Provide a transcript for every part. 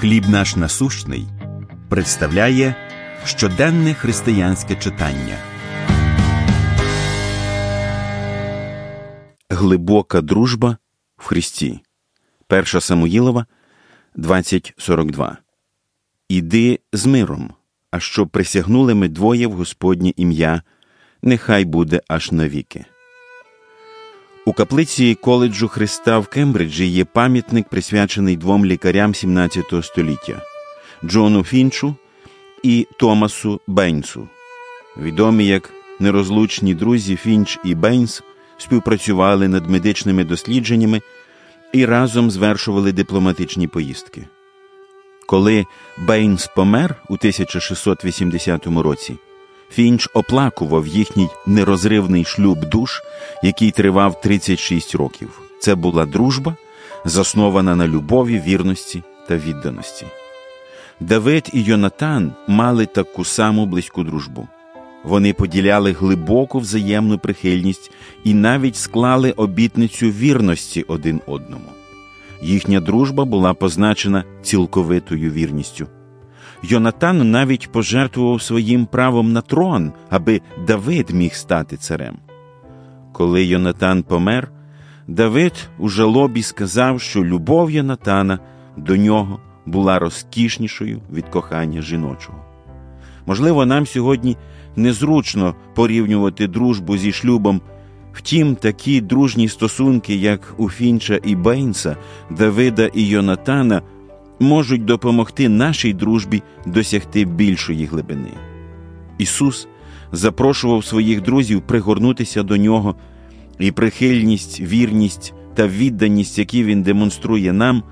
Хліб наш насущний представляє щоденне християнське читання. Глибока дружба в Христі. 1 Самуїлова 20.42. Іди з миром, а що присягнули ми двоє в Господнє ім'я, нехай буде аж навіки. У каплиці коледжу Христа в Кембриджі є пам'ятник, присвячений двом лікарям 17 століття Джону Фінчу і Томасу Бейнсу. Відомі як нерозлучні друзі Фінч і Бейнс співпрацювали над медичними дослідженнями і разом звершували дипломатичні поїздки. Коли Бейнс помер у 1680 році, Фінч оплакував їхній нерозривний шлюб душ, який тривав 36 років. Це була дружба, заснована на любові, вірності та відданості. Давид і Йонатан мали таку саму близьку дружбу. Вони поділяли глибоку взаємну прихильність і навіть склали обітницю вірності один одному. Їхня дружба була позначена цілковитою вірністю. Йонатан навіть пожертвував своїм правом на трон, аби Давид міг стати царем. Коли Йонатан помер, Давид у жалобі сказав, що любов Йонатана до нього була розкішнішою від кохання жіночого. Можливо, нам сьогодні незручно порівнювати дружбу зі шлюбом. Втім, такі дружні стосунки, як у Фінча і Бейнса, Давида і Йонатана, можуть допомогти нашій дружбі досягти більшої глибини. Ісус запрошував своїх друзів пригорнутися до нього, і прихильність, вірність та відданість, які Він демонструє нам,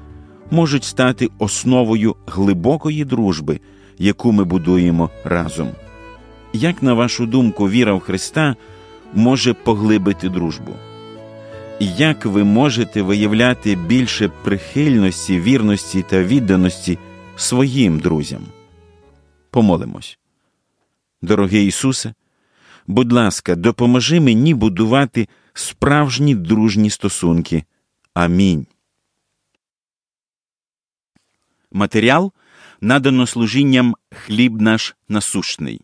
можуть стати основою глибокої дружби, яку ми будуємо разом. Як, на вашу думку, віра в Христа може поглибити дружбу? Як ви можете виявляти більше прихильності, вірності та відданості своїм друзям? Помолимось. Дорогий Ісусе, будь ласка, допоможи мені будувати справжні дружні стосунки. Амінь. Матеріал надано служінням хліб наш насущний.